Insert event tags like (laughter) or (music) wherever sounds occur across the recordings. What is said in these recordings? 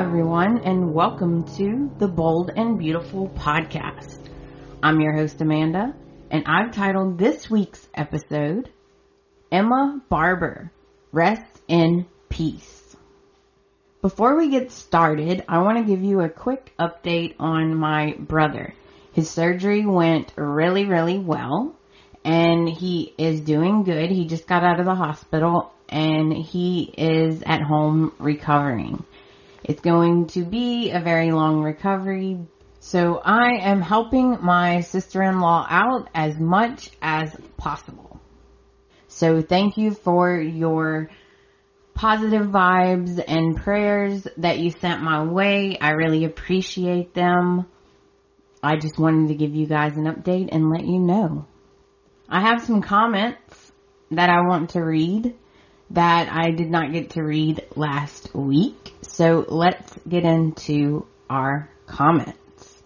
everyone, and welcome to the Bold and Beautiful podcast. I'm your host, Amanda, and I've titled this week's episode, Emma Barber, Rest in Peace. Before we get started, I want to give you a quick update on my brother. His surgery went really, really well, and he is doing good. He just got out of the hospital, and he is at home recovering. It's going to be a very long recovery. So I am helping my sister-in-law out as much as possible. So thank you for your positive vibes and prayers that you sent my way. I really appreciate them. I just wanted to give you guys an update and let you know. I have some comments that I want to read that I did not get to read last week. So let's get into our comments.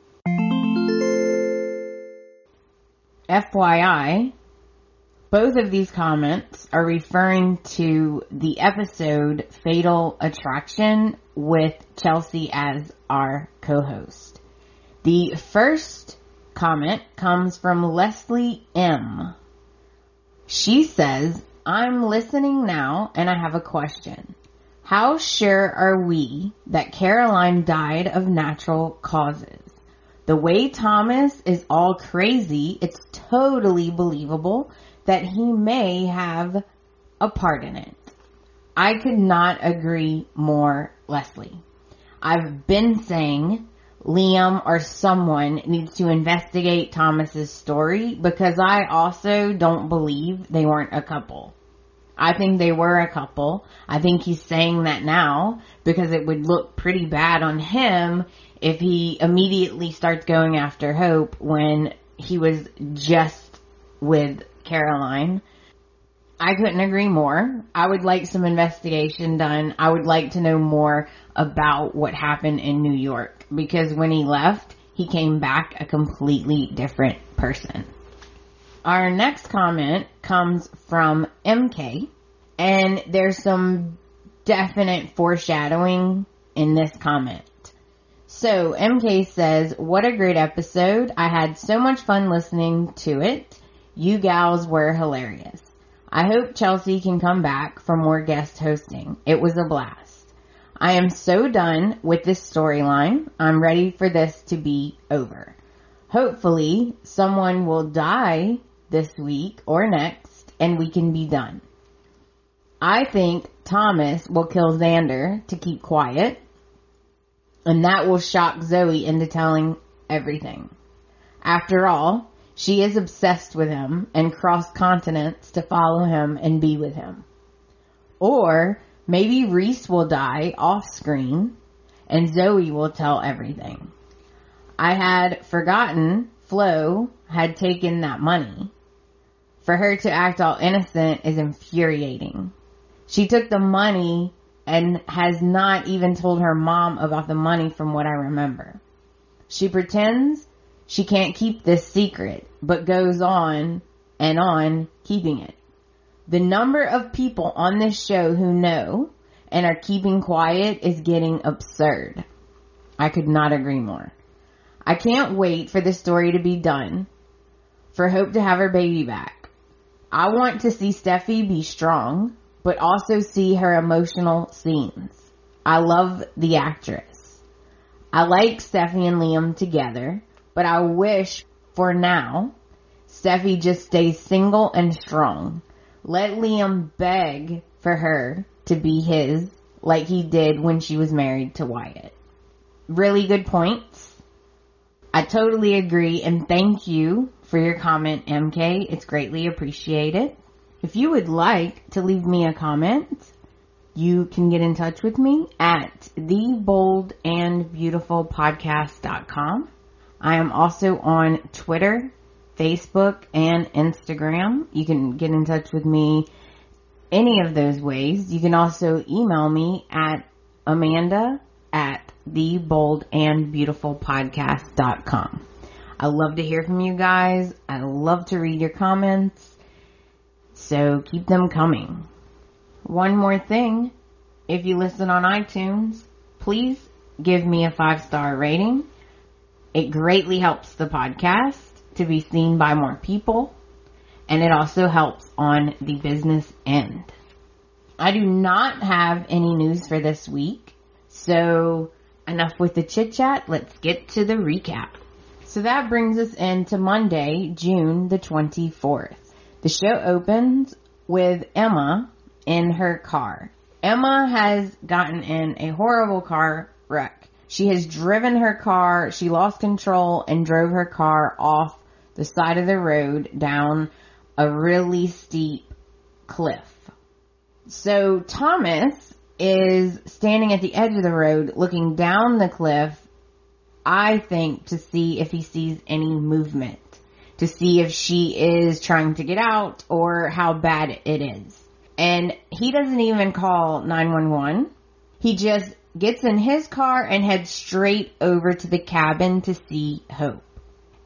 FYI, both of these comments are referring to the episode Fatal Attraction with Chelsea as our co-host. The first comment comes from Leslie M. She says, I'm listening now and I have a question. How sure are we that Caroline died of natural causes? The way Thomas is all crazy, it's totally believable that he may have a part in it. I could not agree more, Leslie. I've been saying Liam or someone needs to investigate Thomas's story because I also don't believe they weren't a couple. I think they were a couple. I think he's saying that now because it would look pretty bad on him if he immediately starts going after Hope when he was just with Caroline. I couldn't agree more. I would like some investigation done. I would like to know more about what happened in New York because when he left, he came back a completely different person. Our next comment comes from MK and there's some definite foreshadowing in this comment. So MK says, what a great episode. I had so much fun listening to it. You gals were hilarious. I hope Chelsea can come back for more guest hosting. It was a blast. I am so done with this storyline. I'm ready for this to be over. Hopefully someone will die this week or next and we can be done. I think Thomas will kill Xander to keep quiet and that will shock Zoe into telling everything. After all, she is obsessed with him and crossed continents to follow him and be with him. Or maybe Reese will die off screen and Zoe will tell everything. I had forgotten Flo had taken that money. For her to act all innocent is infuriating. She took the money and has not even told her mom about the money from what I remember. She pretends she can't keep this secret, but goes on and on keeping it. The number of people on this show who know and are keeping quiet is getting absurd. I could not agree more. I can't wait for this story to be done, for Hope to have her baby back. I want to see Steffy be strong, but also see her emotional scenes. I love the actress. I like Steffy and Liam together, but I wish for now Steffy just stays single and strong. Let Liam beg for her to be his like he did when she was married to Wyatt. Really good points. I totally agree and thank you for your comment, MK. It's greatly appreciated. If you would like to leave me a comment, you can get in touch with me at theboldandbeautifulpodcast.com. I am also on Twitter, Facebook, and Instagram. You can get in touch with me any of those ways. You can also email me at amanda at theboldandbeautifulpodcast.com. I love to hear from you guys. I love to read your comments. So keep them coming. One more thing. If you listen on iTunes, please give me a five star rating. It greatly helps the podcast to be seen by more people and it also helps on the business end. I do not have any news for this week, so enough with the chit chat. Let's get to the recap. So that brings us into Monday, June the 24th. The show opens with Emma in her car. Emma has gotten in a horrible car wreck. She has driven her car, she lost control and drove her car off the side of the road down a really steep cliff. So Thomas is standing at the edge of the road looking down the cliff, I think, to see if he sees any movement, to see if she is trying to get out or how bad it is. And he doesn't even call 911. He just gets in his car and heads straight over to the cabin to see Hope.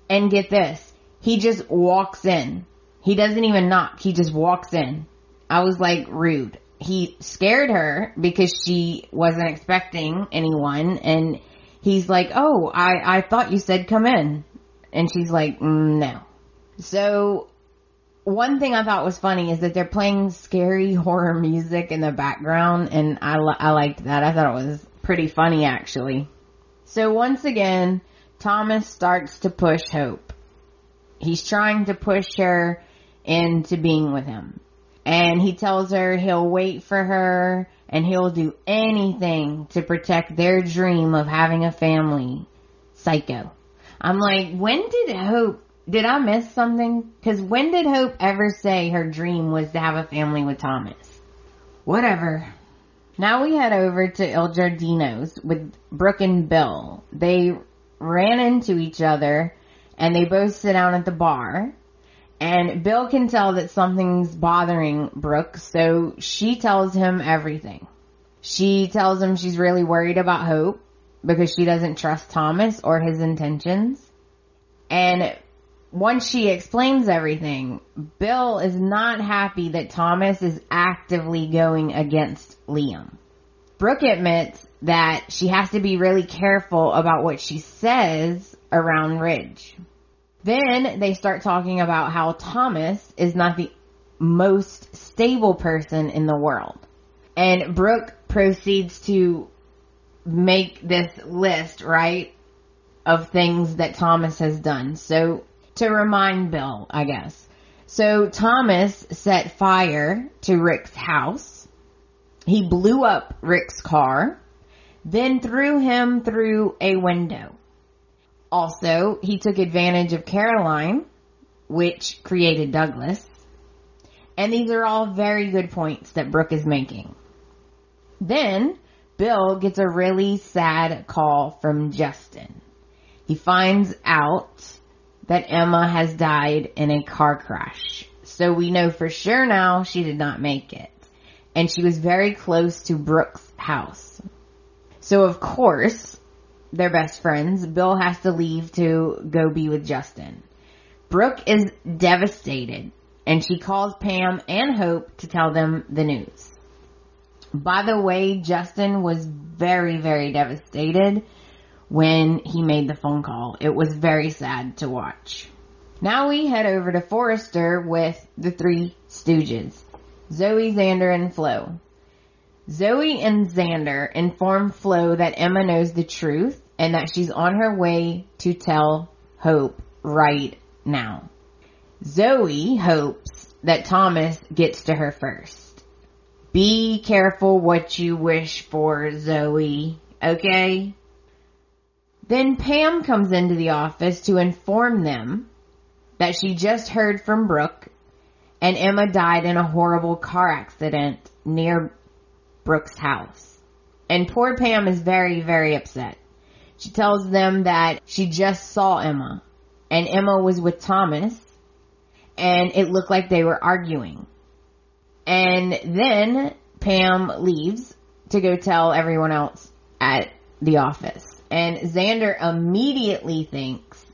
And get this, he just walks in. He doesn't even knock. He just walks in. I was like rude. He scared her because she wasn't expecting anyone and he's like, oh, I, I thought you said come in. And she's like, mm, no. So one thing I thought was funny is that they're playing scary (laughs) horror music in the background and I, I liked that. I thought it was pretty funny actually. So once again, Thomas starts to push Hope. He's trying to push her into being with him. And he tells her he'll wait for her and he'll do anything to protect their dream of having a family. Psycho. I'm like, when did Hope, did I miss something? Cause when did Hope ever say her dream was to have a family with Thomas? Whatever. Now we head over to Il Giardino's with Brooke and Bill. They ran into each other and they both sit down at the bar and Bill can tell that something's bothering Brooke, so she tells him everything. She tells him she's really worried about Hope because she doesn't trust Thomas or his intentions. And once she explains everything, Bill is not happy that Thomas is actively going against Liam. Brooke admits that she has to be really careful about what she says around Ridge. Then they start talking about how Thomas is not the most stable person in the world. And Brooke proceeds to make this list, right, of things that Thomas has done. So to remind Bill, I guess. So Thomas set fire to Rick's house. He blew up Rick's car, then threw him through a window. Also, he took advantage of Caroline, which created Douglas. And these are all very good points that Brooke is making. Then, Bill gets a really sad call from Justin. He finds out that Emma has died in a car crash. So we know for sure now she did not make it. And she was very close to Brooke's house. So of course, they're best friends. Bill has to leave to go be with Justin. Brooke is devastated and she calls Pam and Hope to tell them the news. By the way, Justin was very, very devastated when he made the phone call. It was very sad to watch. Now we head over to Forrester with the three stooges. Zoe, Xander, and Flo. Zoe and Xander inform Flo that Emma knows the truth and that she's on her way to tell Hope right now. Zoe hopes that Thomas gets to her first. Be careful what you wish for, Zoe, okay? Then Pam comes into the office to inform them that she just heard from Brooke and Emma died in a horrible car accident near Brooke's house. And poor Pam is very, very upset. She tells them that she just saw Emma and Emma was with Thomas and it looked like they were arguing. And then Pam leaves to go tell everyone else at the office. And Xander immediately thinks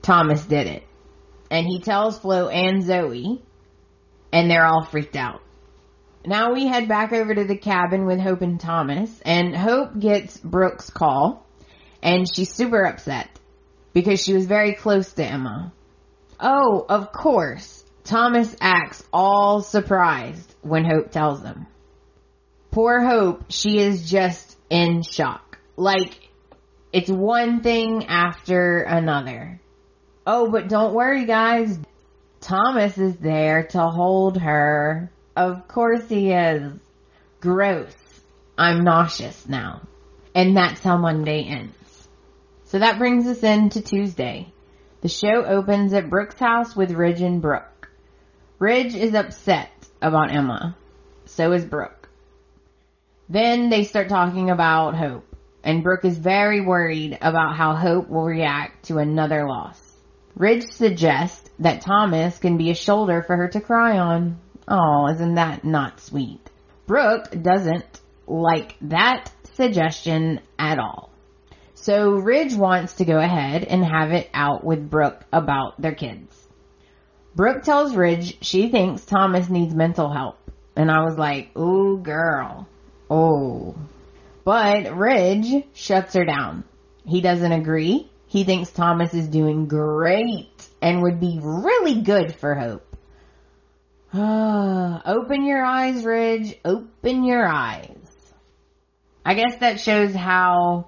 Thomas did it. And he tells Flo and Zoe and they're all freaked out. Now we head back over to the cabin with Hope and Thomas, and Hope gets Brooke's call, and she's super upset because she was very close to Emma. Oh, of course, Thomas acts all surprised when Hope tells him. Poor Hope, she is just in shock. Like, it's one thing after another. Oh, but don't worry guys. Thomas is there to hold her. Of course he is. Gross. I'm nauseous now. And that's how Monday ends. So that brings us into Tuesday. The show opens at Brooke's house with Ridge and Brooke. Ridge is upset about Emma. So is Brooke. Then they start talking about Hope. And Brooke is very worried about how Hope will react to another loss. Ridge suggests that Thomas can be a shoulder for her to cry on. Oh, isn't that not sweet? Brooke doesn't like that suggestion at all. So Ridge wants to go ahead and have it out with Brooke about their kids. Brooke tells Ridge she thinks Thomas needs mental help. And I was like, ooh girl. Oh. But Ridge shuts her down. He doesn't agree. He thinks Thomas is doing great and would be really good for Hope. Ah, open your eyes, Ridge. Open your eyes. I guess that shows how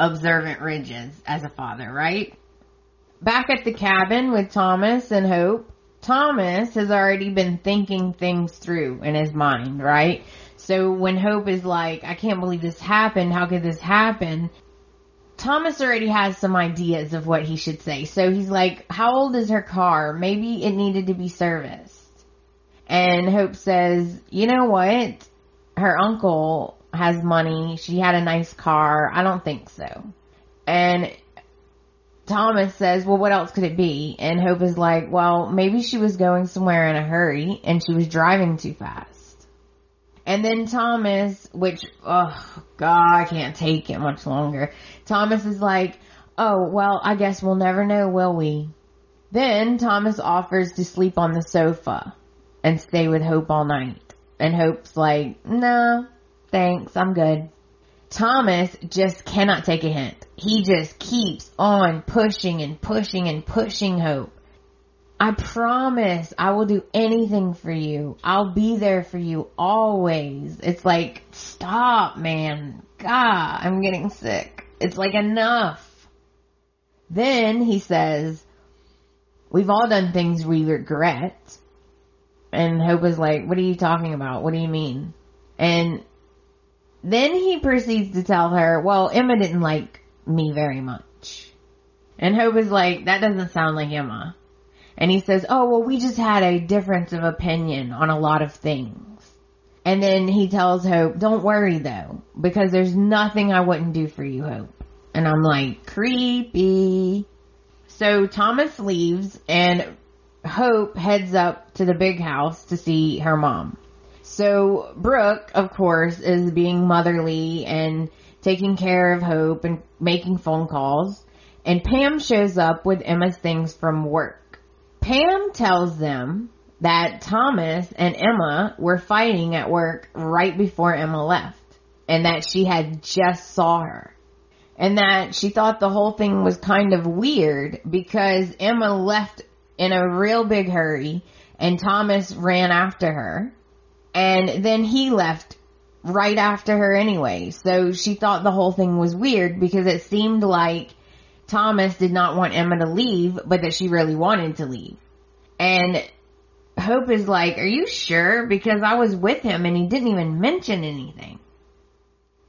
observant Ridge is as a father, right? Back at the cabin with Thomas and Hope, Thomas has already been thinking things through in his mind, right? So when Hope is like, I can't believe this happened, how could this happen? Thomas already has some ideas of what he should say. So he's like, how old is her car? Maybe it needed to be serviced. And Hope says, you know what? Her uncle has money. She had a nice car. I don't think so. And Thomas says, well, what else could it be? And Hope is like, well, maybe she was going somewhere in a hurry and she was driving too fast. And then Thomas, which, oh God, I can't take it much longer. Thomas is like, oh, well, I guess we'll never know, will we? Then Thomas offers to sleep on the sofa and stay with Hope all night. And Hope's like, no, thanks, I'm good. Thomas just cannot take a hint. He just keeps on pushing and pushing and pushing Hope. I promise I will do anything for you. I'll be there for you always. It's like, stop, man. God, I'm getting sick. It's like enough. Then he says, we've all done things we regret. And Hope is like, what are you talking about? What do you mean? And then he proceeds to tell her, well, Emma didn't like me very much. And Hope is like, that doesn't sound like Emma. And he says, oh, well, we just had a difference of opinion on a lot of things. And then he tells Hope, don't worry though, because there's nothing I wouldn't do for you, Hope. And I'm like, creepy. So Thomas leaves and Hope heads up to the big house to see her mom. So Brooke, of course, is being motherly and taking care of Hope and making phone calls. And Pam shows up with Emma's things from work. Pam tells them that Thomas and Emma were fighting at work right before Emma left and that she had just saw her and that she thought the whole thing was kind of weird because Emma left in a real big hurry and Thomas ran after her and then he left right after her anyway. So she thought the whole thing was weird because it seemed like Thomas did not want Emma to leave, but that she really wanted to leave. And Hope is like, are you sure? Because I was with him and he didn't even mention anything.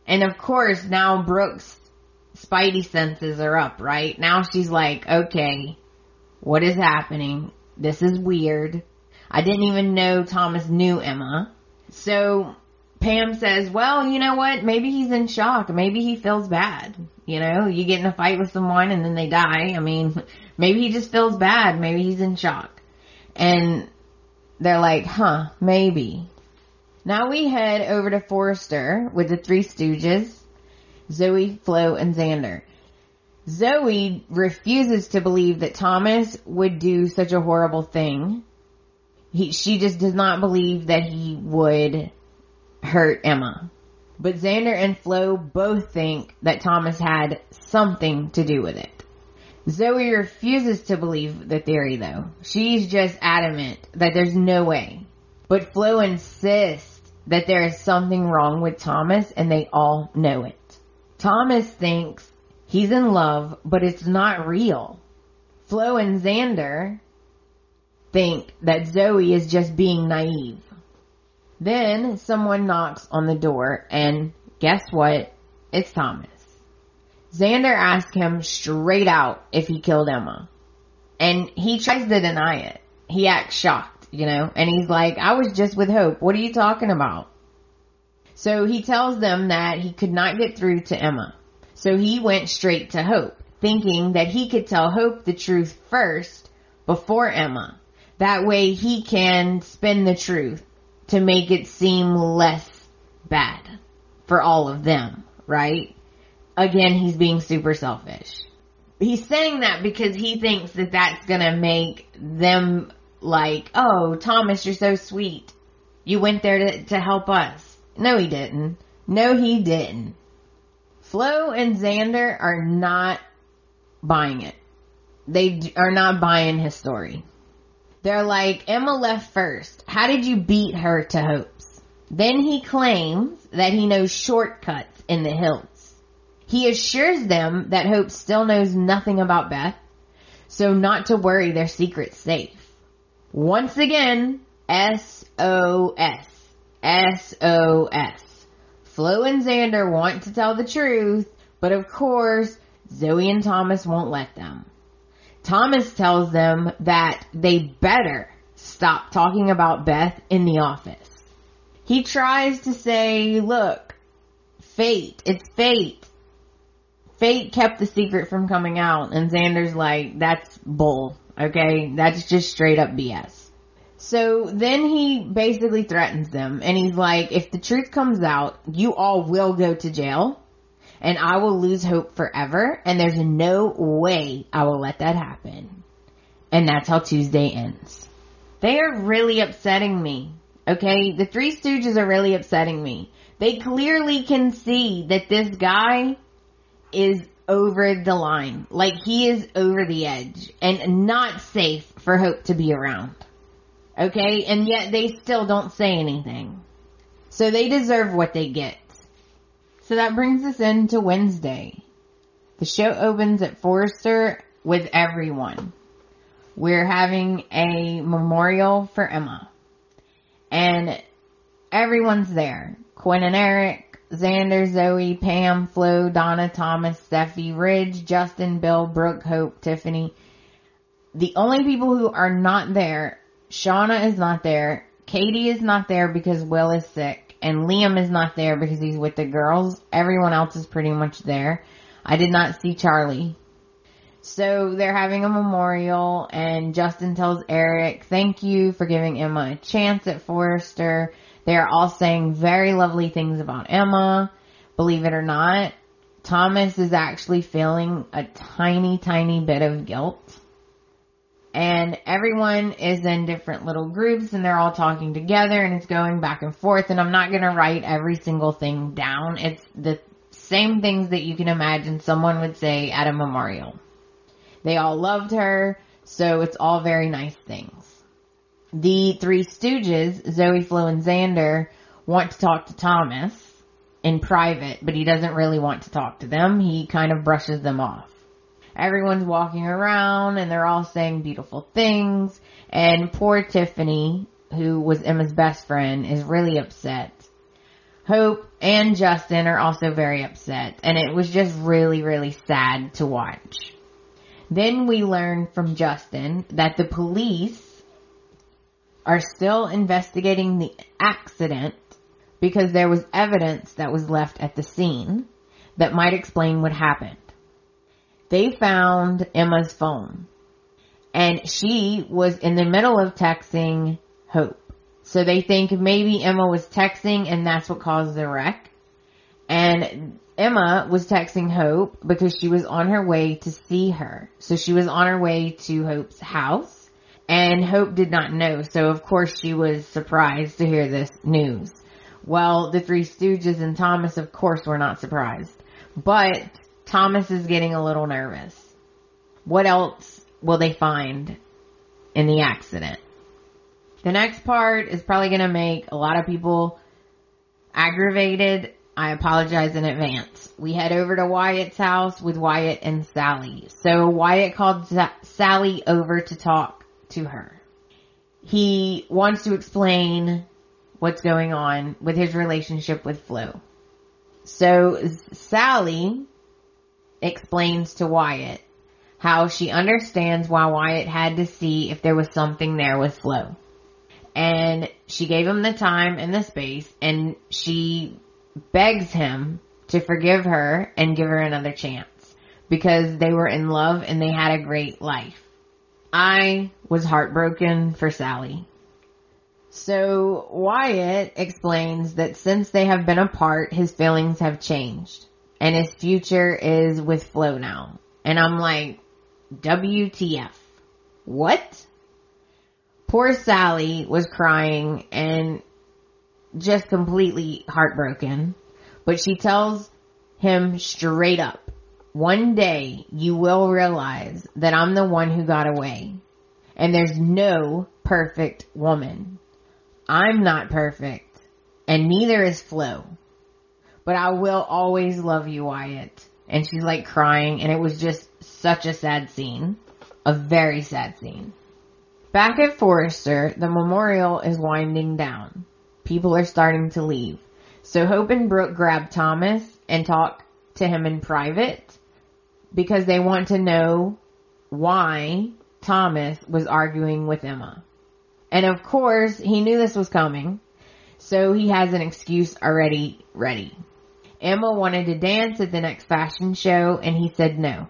And of course now Brooke's spidey senses are up, right? Now she's like, okay, what is happening? This is weird. I didn't even know Thomas knew Emma. So Pam says, well, you know what? Maybe he's in shock. Maybe he feels bad. You know, you get in a fight with someone and then they die. I mean, (laughs) maybe he just feels bad. Maybe he's in shock. And they're like, huh, maybe. Now we head over to Forrester with the three stooges, Zoe, Flo, and Xander. Zoe refuses to believe that Thomas would do such a horrible thing. He, she just does not believe that he would hurt Emma. But Xander and Flo both think that Thomas had something to do with it. Zoe refuses to believe the theory though. She's just adamant that there's no way. But Flo insists that there is something wrong with Thomas and they all know it. Thomas thinks he's in love, but it's not real. Flo and Xander think that Zoe is just being naive. Then someone knocks on the door and guess what? It's Thomas. Xander asks him straight out if he killed Emma. And he tries to deny it. He acts shocked, you know, and he's like, I was just with Hope. What are you talking about? So he tells them that he could not get through to Emma. So he went straight to Hope, thinking that he could tell Hope the truth first before Emma. That way he can spin the truth to make it seem less bad for all of them, right? Again, he's being super selfish. He's saying that because he thinks that that's gonna make them like, oh, Thomas, you're so sweet. You went there to, to help us. No, he didn't. No, he didn't. Flo and Xander are not buying it. They are not buying his story. They're like, Emma left first. How did you beat her to Hope's? Then he claims that he knows shortcuts in the hills. He assures them that Hope still knows nothing about Beth, so not to worry, their secret's safe. Once again, SOS. SOS. Flo and Xander want to tell the truth, but of course, Zoe and Thomas won't let them. Thomas tells them that they better stop talking about Beth in the office. He tries to say, look, fate, it's fate. Fate kept the secret from coming out and Xander's like, that's bull, okay? That's just straight up BS. So then he basically threatens them and he's like, if the truth comes out, you all will go to jail and I will lose hope forever and there's no way I will let that happen. And that's how Tuesday ends. They are really upsetting me. Okay. The three stooges are really upsetting me. They clearly can see that this guy is over the line. Like he is over the edge and not safe for Hope to be around. Okay? And yet they still don't say anything. So they deserve what they get. So that brings us into Wednesday. The show opens at Forrester with everyone. We're having a memorial for Emma. And everyone's there. Quinn and Eric, Xander, Zoe, Pam, Flo, Donna, Thomas, Steffy, Ridge, Justin, Bill, Brooke, Hope, Tiffany. The only people who are not there Shauna is not there. Katie is not there because Will is sick. And Liam is not there because he's with the girls. Everyone else is pretty much there. I did not see Charlie. So they're having a memorial and Justin tells Eric, thank you for giving Emma a chance at Forrester. They're all saying very lovely things about Emma. Believe it or not, Thomas is actually feeling a tiny, tiny bit of guilt and everyone is in different little groups and they're all talking together and it's going back and forth and I'm not going to write every single thing down. It's the same things that you can imagine someone would say at a memorial. They all loved her, so it's all very nice things. The three stooges, Zoe, Flo, and Xander, want to talk to Thomas in private, but he doesn't really want to talk to them. He kind of brushes them off everyone's walking around and they're all saying beautiful things. And poor Tiffany, who was Emma's best friend, is really upset. Hope and Justin are also very upset. And it was just really, really sad to watch. Then we learn from Justin that the police are still investigating the accident because there was evidence that was left at the scene that might explain what happened they found Emma's phone and she was in the middle of texting Hope. So they think maybe Emma was texting and that's what caused the wreck. And Emma was texting Hope because she was on her way to see her. So she was on her way to Hope's house And Hope did not know, so of course she was surprised to hear this news. Well, the Three Stooges and Thomas, of course, were not surprised. But Thomas is getting a little nervous. What else will they find in the accident? The next part is probably going to make a lot of people aggravated. I apologize in advance. We head over to Wyatt's house with Wyatt and Sally. So Wyatt called Sally over to talk to her. He wants to explain what's going on with his relationship with Flo. So Sally explains to Wyatt how she understands why Wyatt had to see if there was something there with Flo. And she gave him the time and the space and she begs him to forgive her and give her another chance because they were in love and they had a great life. I was heartbroken for Sally. So Wyatt explains that since they have been apart, his feelings have changed and his future is with Flo now. And I'm like, WTF. What? Poor Sally was crying and just completely heartbroken, but she tells him straight up, one day you will realize that I'm the one who got away and there's no perfect woman. I'm not perfect and neither is Flo, but I will always love you, Wyatt. And she's like crying and it was just such a sad scene. A very sad scene. Back at Forrester, the memorial is winding down. People are starting to leave. So Hope and Brooke grab Thomas and talk to him in private because they want to know why Thomas was arguing with Emma. And of course, he knew this was coming, so he has an excuse already ready. Emma wanted to dance at the next fashion show and he said no.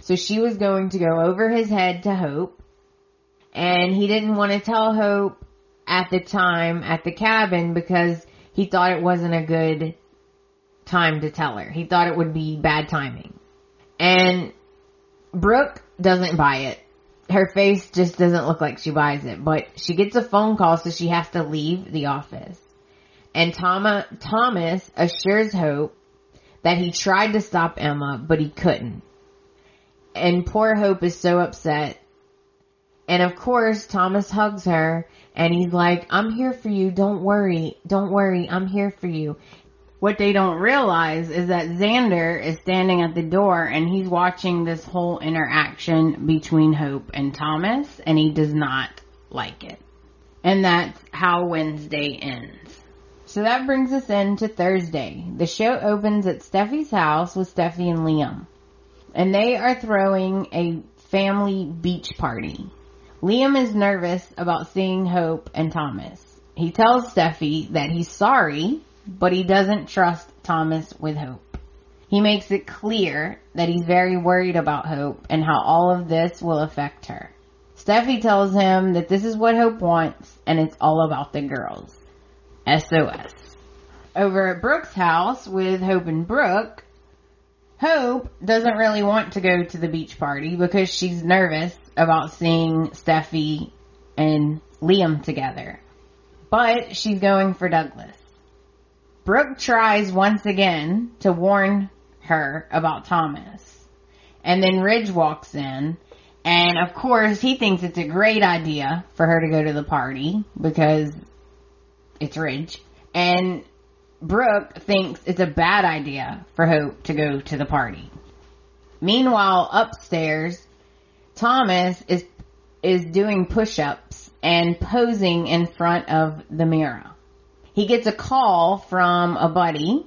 So she was going to go over his head to Hope and he didn't want to tell Hope at the time at the cabin because he thought it wasn't a good time to tell her. He thought it would be bad timing. And Brooke doesn't buy it. Her face just doesn't look like she buys it, but she gets a phone call so she has to leave the office. And Thomas, assures Hope that he tried to stop Emma, but he couldn't. And poor Hope is so upset. And of course, Thomas hugs her and he's like, I'm here for you. Don't worry. Don't worry. I'm here for you. What they don't realize is that Xander is standing at the door and he's watching this whole interaction between Hope and Thomas and he does not like it. And that's how Wednesday ends. So that brings us into Thursday. The show opens at Steffy's house with Steffy and Liam. And they are throwing a family beach party. Liam is nervous about seeing Hope and Thomas. He tells Steffy that he's sorry, but he doesn't trust Thomas with Hope. He makes it clear that he's very worried about Hope and how all of this will affect her. Steffy tells him that this is what Hope wants and it's all about the girls. SOS. Over at Brooke's house with Hope and Brooke, Hope doesn't really want to go to the beach party because she's nervous about seeing Steffy and Liam together. But she's going for Douglas. Brooke tries once again to warn her about Thomas. And then Ridge walks in and of course he thinks it's a great idea for her to go to the party because it's Ridge. And Brooke thinks it's a bad idea for Hope to go to the party. Meanwhile, upstairs, Thomas is is doing push-ups and posing in front of the mirror. He gets a call from a buddy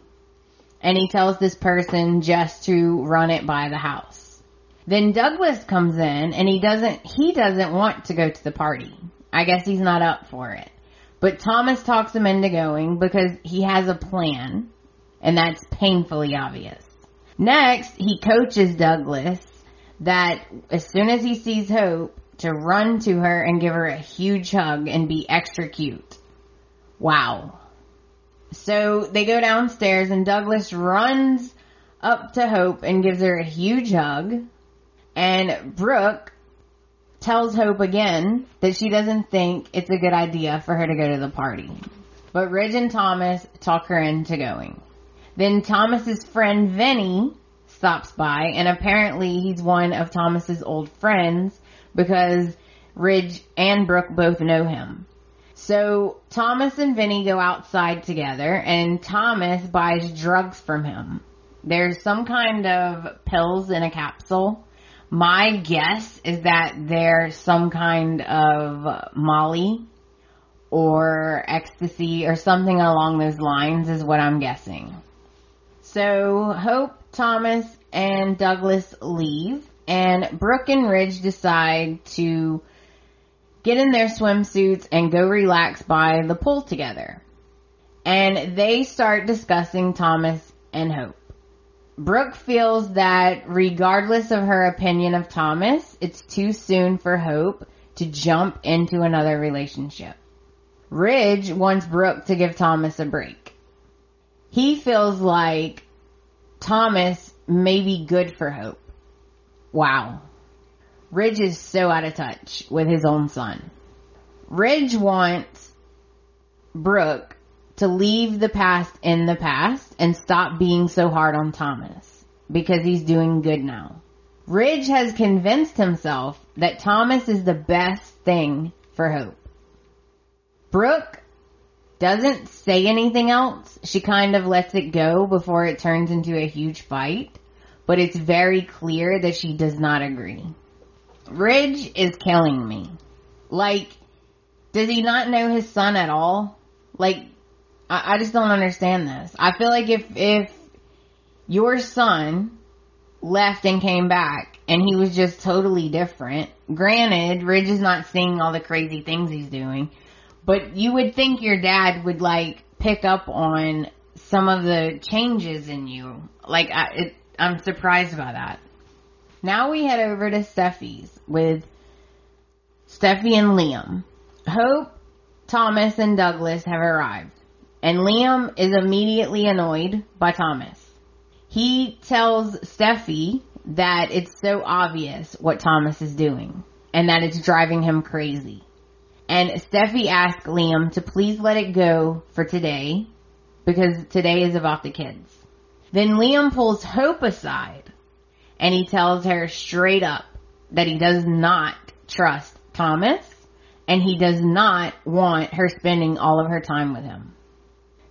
and he tells this person just to run it by the house. Then Douglas comes in and he doesn't he doesn't want to go to the party. I guess he's not up for it. But Thomas talks him into going because he has a plan and that's painfully obvious. Next, he coaches Douglas that as soon as he sees Hope, to run to her and give her a huge hug and be extra cute. Wow. So they go downstairs and Douglas runs up to Hope and gives her a huge hug. And Brooke tells Hope again that she doesn't think it's a good idea for her to go to the party. But Ridge and Thomas talk her into going. Then Thomas's friend Vinny stops by and apparently he's one of Thomas's old friends because Ridge and Brooke both know him. So Thomas and Vinny go outside together and Thomas buys drugs from him. There's some kind of pills in a capsule. My guess is that they're some kind of Molly or ecstasy or something along those lines is what I'm guessing. So Hope, Thomas, and Douglas leave and Brooke and Ridge decide to get in their swimsuits and go relax by the pool together. And they start discussing Thomas and Hope. Brooke feels that regardless of her opinion of Thomas, it's too soon for Hope to jump into another relationship. Ridge wants Brooke to give Thomas a break. He feels like Thomas may be good for Hope. Wow. Ridge is so out of touch with his own son. Ridge wants Brooke to leave the past in the past and stop being so hard on Thomas because he's doing good now. Ridge has convinced himself that Thomas is the best thing for Hope. Brooke doesn't say anything else. She kind of lets it go before it turns into a huge fight, but it's very clear that she does not agree. Ridge is killing me. Like, does he not know his son at all? Like, I, I just don't understand this. I feel like if, if your son left and came back and he was just totally different, granted, Ridge is not seeing all the crazy things he's doing, but you would think your dad would like pick up on some of the changes in you. Like, I, it, I'm surprised by that. Now we head over to Steffy's with Steffy and Liam. Hope, Thomas, and Douglas have arrived, and Liam is immediately annoyed by Thomas. He tells Steffy that it's so obvious what Thomas is doing, and that it's driving him crazy. And Steffy asks Liam to please let it go for today, because today is about the kids. Then Liam pulls Hope aside, and he tells her straight up that he does not trust Thomas and he does not want her spending all of her time with him.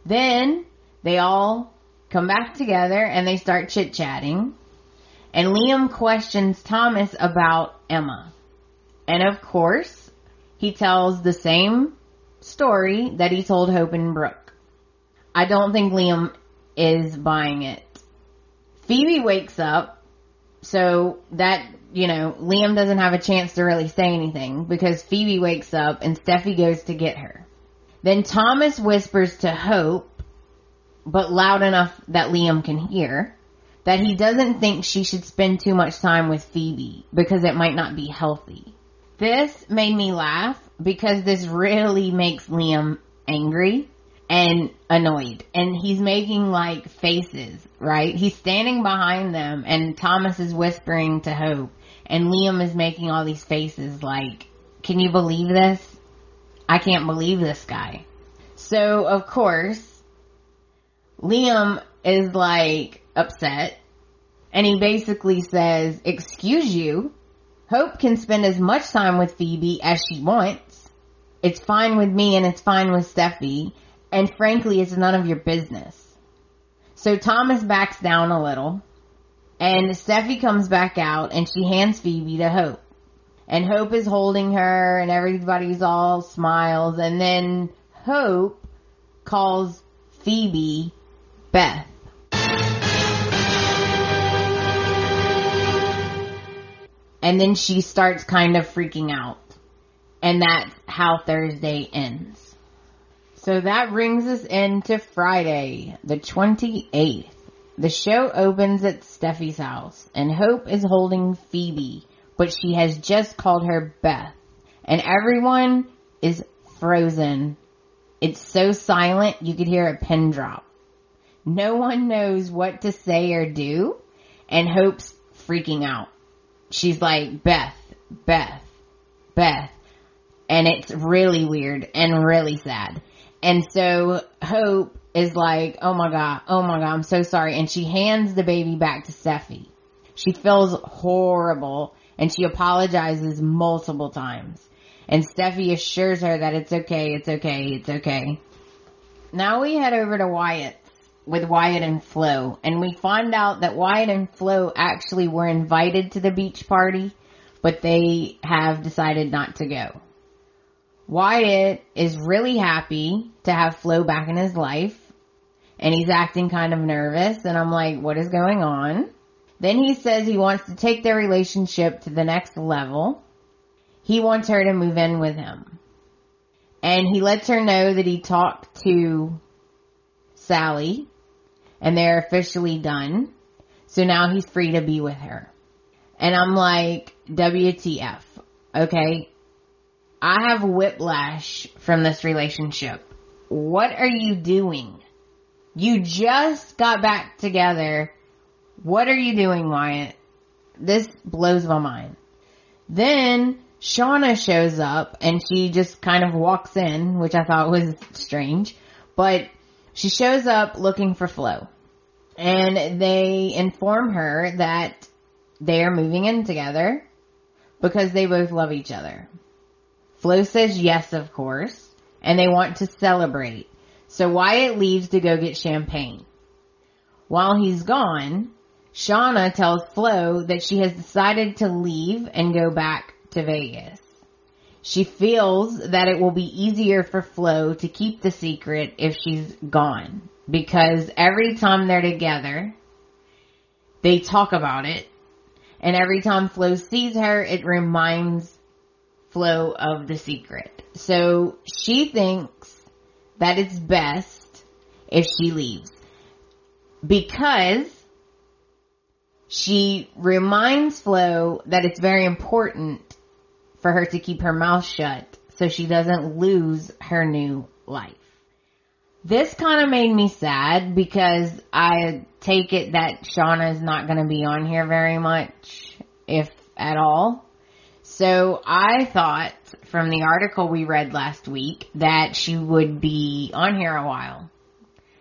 Then they all come back together and they start chit chatting and Liam questions Thomas about Emma. And of course, he tells the same story that he told Hope and Brooke. I don't think Liam is buying it. Phoebe wakes up, so that you know, Liam doesn't have a chance to really say anything because Phoebe wakes up and Steffy goes to get her. Then Thomas whispers to Hope, but loud enough that Liam can hear, that he doesn't think she should spend too much time with Phoebe because it might not be healthy. This made me laugh because this really makes Liam angry and annoyed and he's making like faces, right? He's standing behind them and Thomas is whispering to Hope and Liam is making all these faces like, can you believe this? I can't believe this guy. So of course, Liam is like upset and he basically says, excuse you, Hope can spend as much time with Phoebe as she wants. It's fine with me and it's fine with Steffy. And frankly, it's none of your business. So Thomas backs down a little and Steffy comes back out and she hands Phoebe to Hope. And Hope is holding her and everybody's all smiles. And then Hope calls Phoebe Beth. And then she starts kind of freaking out. And that's how Thursday ends. So that brings us into Friday, the 28th. The show opens at Steffy's house and Hope is holding Phoebe, but she has just called her Beth and everyone is frozen. It's so silent you could hear a pin drop. No one knows what to say or do and Hope's freaking out. She's like, Beth, Beth. Beth. And it's really weird and really sad. And so Hope is like, oh my god, oh my god, I'm so sorry. And she hands the baby back to Steffy. She feels horrible and she apologizes multiple times. And Steffy assures her that it's okay, it's okay, it's okay. Now we head over to Wyatt's with Wyatt and Flo and we find out that Wyatt and Flo actually were invited to the beach party, but they have decided not to go. Wyatt is really happy to have Flo back in his life and he's acting kind of nervous and I'm like, what is going on? Then he says he wants to take their relationship to the next level. He wants her to move in with him. And he lets her know that he talked to Sally and they're officially done. So now he's free to be with her. And I'm like, WTF. Okay. I have whiplash from this relationship. What are you doing? You just got back together. What are you doing, Wyatt? This blows my mind. Then Shauna shows up and she just kind of walks in, which I thought was strange, but she shows up looking for Flo and they inform her that they are moving in together because they both love each other. Flo says yes, of course, and they want to celebrate. So Wyatt leaves to go get champagne. While he's gone, Shauna tells Flo that she has decided to leave and go back to Vegas. She feels that it will be easier for Flo to keep the secret if she's gone because every time they're together, they talk about it and every time Flo sees her, it reminds Flo of the secret. So she thinks that it's best if she leaves because she reminds Flo that it's very important for her to keep her mouth shut so she doesn't lose her new life. This kind of made me sad because I take it that Shauna is not going to be on here very much, if at all. So I thought from the article we read last week that she would be on here a while.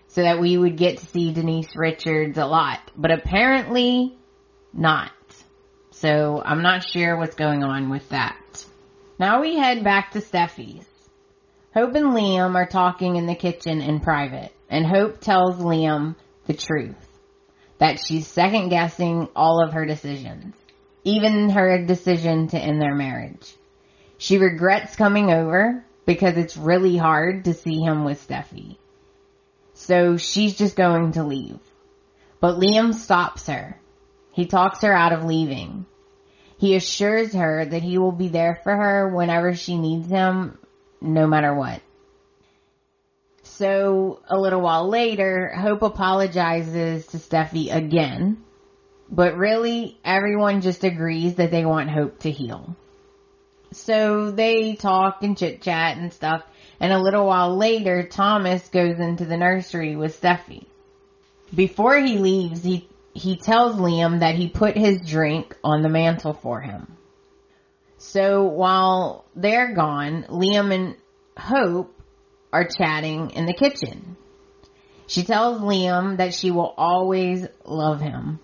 So that we would get to see Denise Richards a lot. But apparently not. So I'm not sure what's going on with that. Now we head back to Steffy's. Hope and Liam are talking in the kitchen in private and Hope tells Liam the truth. That she's second guessing all of her decisions even her decision to end their marriage. She regrets coming over because it's really hard to see him with Steffy. So she's just going to leave. But Liam stops her. He talks her out of leaving. He assures her that he will be there for her whenever she needs him, no matter what. So a little while later, Hope apologizes to Steffy again but really, everyone just agrees that they want Hope to heal. So they talk and chit chat and stuff. And a little while later, Thomas goes into the nursery with Steffy. Before he leaves, he, he tells Liam that he put his drink on the mantle for him. So while they're gone, Liam and Hope are chatting in the kitchen. She tells Liam that she will always love him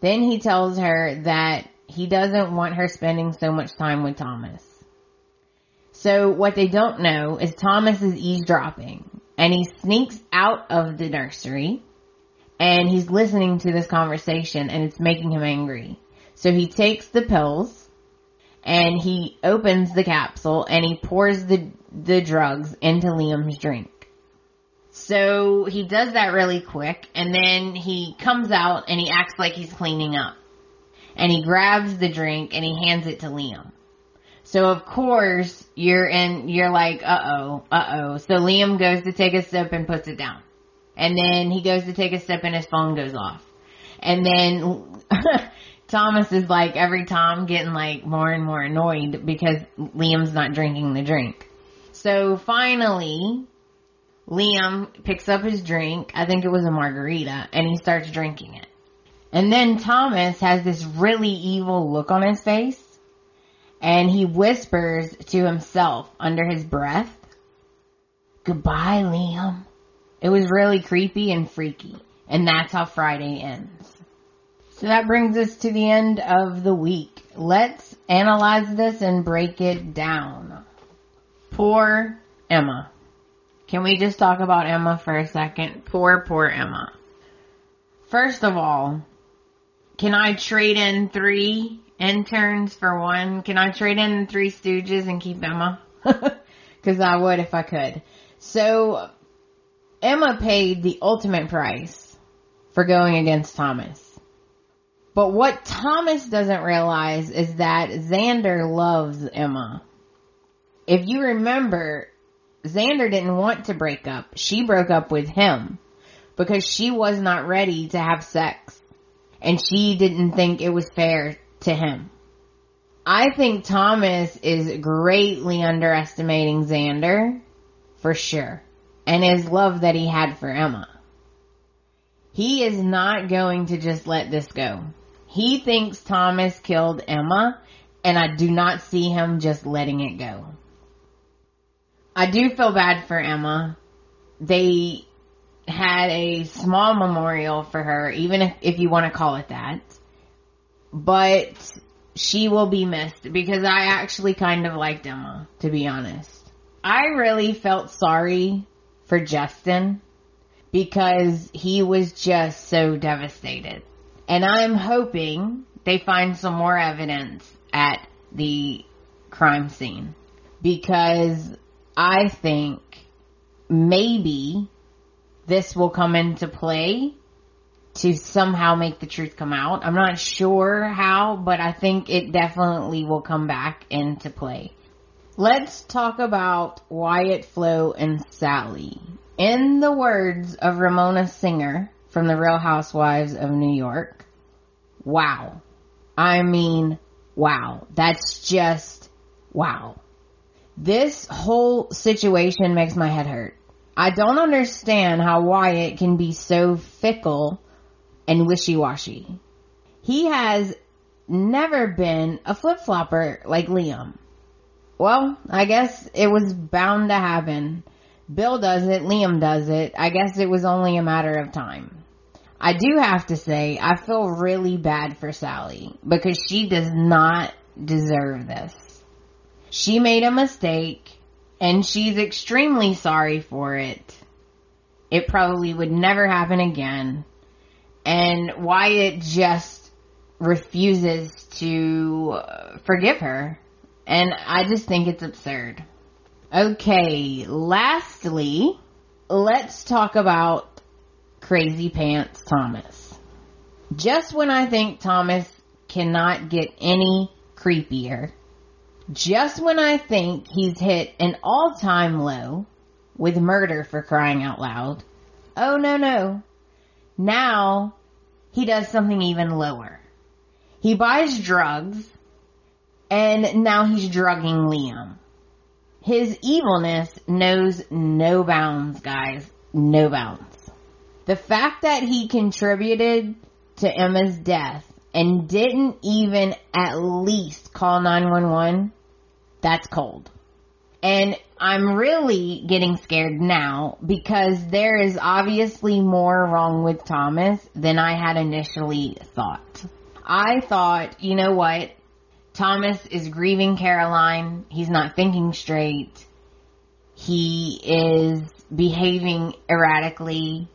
then he tells her that he doesn't want her spending so much time with Thomas. So what they don't know is Thomas is eavesdropping and he sneaks out of the nursery and he's listening to this conversation and it's making him angry. So he takes the pills and he opens the capsule and he pours the, the drugs into Liam's drink. So he does that really quick and then he comes out and he acts like he's cleaning up. And he grabs the drink and he hands it to Liam. So of course you're in, you're like, uh oh, uh oh. So Liam goes to take a sip and puts it down. And then he goes to take a sip and his phone goes off. And then (laughs) Thomas is like every time getting like more and more annoyed because Liam's not drinking the drink. So finally, Liam picks up his drink, I think it was a margarita, and he starts drinking it. And then Thomas has this really evil look on his face. and he whispers to himself under his breath, Goodbye, Liam. It was really creepy and freaky. And that's how Friday ends. So that brings us to the end of the week. Let's analyze this and break it down. Poor Emma. Can we just talk about Emma for a second? Poor, poor Emma. First of all, can I trade in three interns for one? Can I trade in three stooges and keep Emma? (laughs) Cause I would if I could. So, Emma paid the ultimate price for going against Thomas. But what Thomas doesn't realize is that Xander loves Emma. If you remember, Xander didn't want to break up. She broke up with him because she was not ready to have sex and she didn't think it was fair to him. I think Thomas is greatly underestimating Xander for sure and his love that he had for Emma. He is not going to just let this go. He thinks Thomas killed Emma and I do not see him just letting it go. I do feel bad for Emma. They had a small memorial for her, even if, if you want to call it that. But she will be missed because I actually kind of liked Emma, to be honest. I really felt sorry for Justin because he was just so devastated. And I'm hoping they find some more evidence at the crime scene because I think maybe this will come into play to somehow make the truth come out. I'm not sure how, but I think it definitely will come back into play. Let's talk about Wyatt Flo and Sally. In the words of Ramona Singer from the Real Housewives of New York, wow. I mean, wow. That's just wow. This whole situation makes my head hurt. I don't understand how Wyatt can be so fickle and wishy-washy. He has never been a flip-flopper like Liam. Well, I guess it was bound to happen. Bill does it, Liam does it. I guess it was only a matter of time. I do have to say, I feel really bad for Sally because she does not deserve this. She made a mistake and she's extremely sorry for it. It probably would never happen again. And Wyatt just refuses to uh, forgive her. And I just think it's absurd. Okay, lastly, let's talk about Crazy Pants Thomas. Just when I think Thomas cannot get any creepier, just when I think he's hit an all-time low with murder for crying out loud, oh no no, now he does something even lower. He buys drugs and now he's drugging Liam. His evilness knows no bounds, guys. No bounds. The fact that he contributed to Emma's death and didn't even at least call 911, that's cold. And I'm really getting scared now because there is obviously more wrong with Thomas than I had initially thought. I thought, you know what? Thomas is grieving Caroline. He's not thinking straight. He is behaving erratically.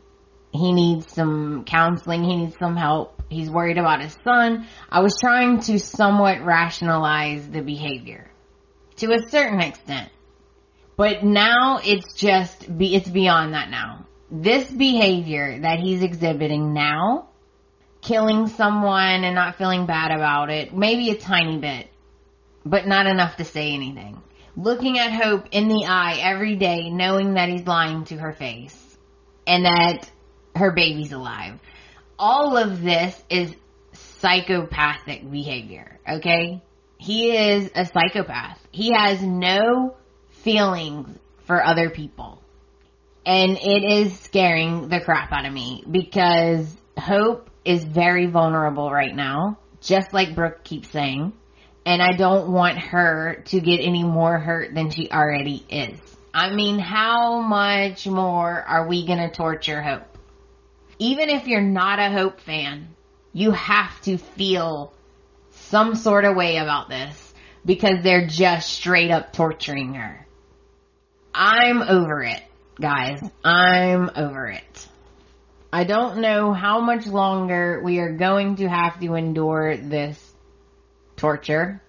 He needs some counseling. He needs some help. He's worried about his son. I was trying to somewhat rationalize the behavior to a certain extent. But now it's just, be, it's beyond that now. This behavior that he's exhibiting now killing someone and not feeling bad about it. Maybe a tiny bit, but not enough to say anything. Looking at Hope in the eye every day, knowing that he's lying to her face and that her baby's alive. All of this is psychopathic behavior, okay? He is a psychopath. He has no feelings for other people. And it is scaring the crap out of me because Hope is very vulnerable right now, just like Brooke keeps saying. And I don't want her to get any more hurt than she already is. I mean, how much more are we gonna torture Hope? Even if you're not a Hope fan, you have to feel some sort of way about this because they're just straight up torturing her. I'm over it, guys. I'm over it. I don't know how much longer we are going to have to endure this torture,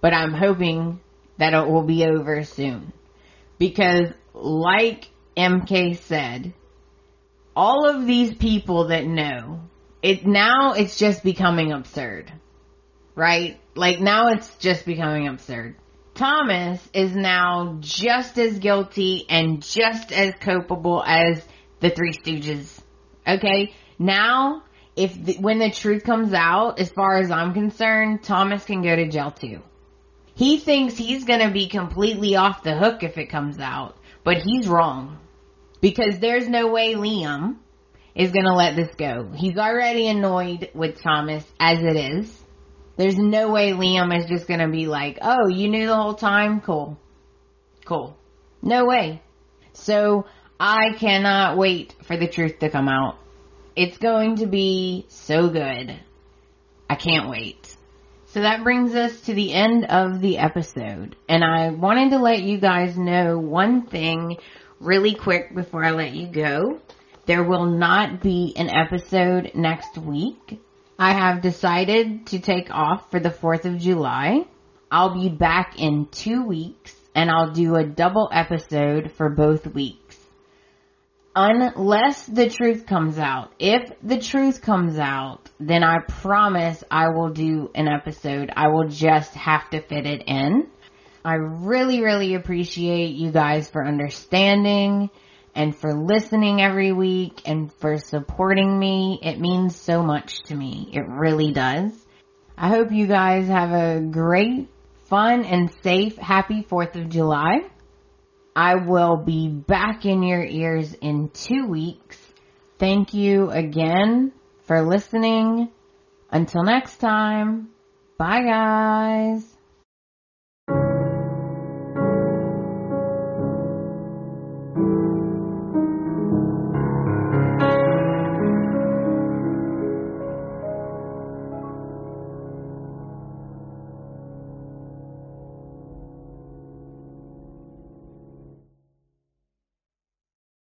but I'm hoping that it will be over soon. Because like MK said, all of these people that know, it now it's just becoming absurd. Right? Like now it's just becoming absurd. Thomas is now just as guilty and just as culpable as the Three Stooges. Okay? Now, if the, when the truth comes out, as far as I'm concerned, Thomas can go to jail too. He thinks he's gonna be completely off the hook if it comes out, but he's wrong. Because there's no way Liam is gonna let this go. He's already annoyed with Thomas as it is. There's no way Liam is just gonna be like, oh, you knew the whole time? Cool. Cool. No way. So, I cannot wait for the truth to come out. It's going to be so good. I can't wait. So that brings us to the end of the episode. And I wanted to let you guys know one thing really quick before I let you go. There will not be an episode next week. I have decided to take off for the 4th of July. I'll be back in two weeks and I'll do a double episode for both weeks unless the truth comes out. If the truth comes out, then I promise I will do an episode. I will just have to fit it in. I really, really appreciate you guys for understanding and for listening every week and for supporting me. It means so much to me. It really does. I hope you guys have a great, fun, and safe, happy 4th of July. I will be back in your ears in two weeks. Thank you again for listening. Until next time, bye guys.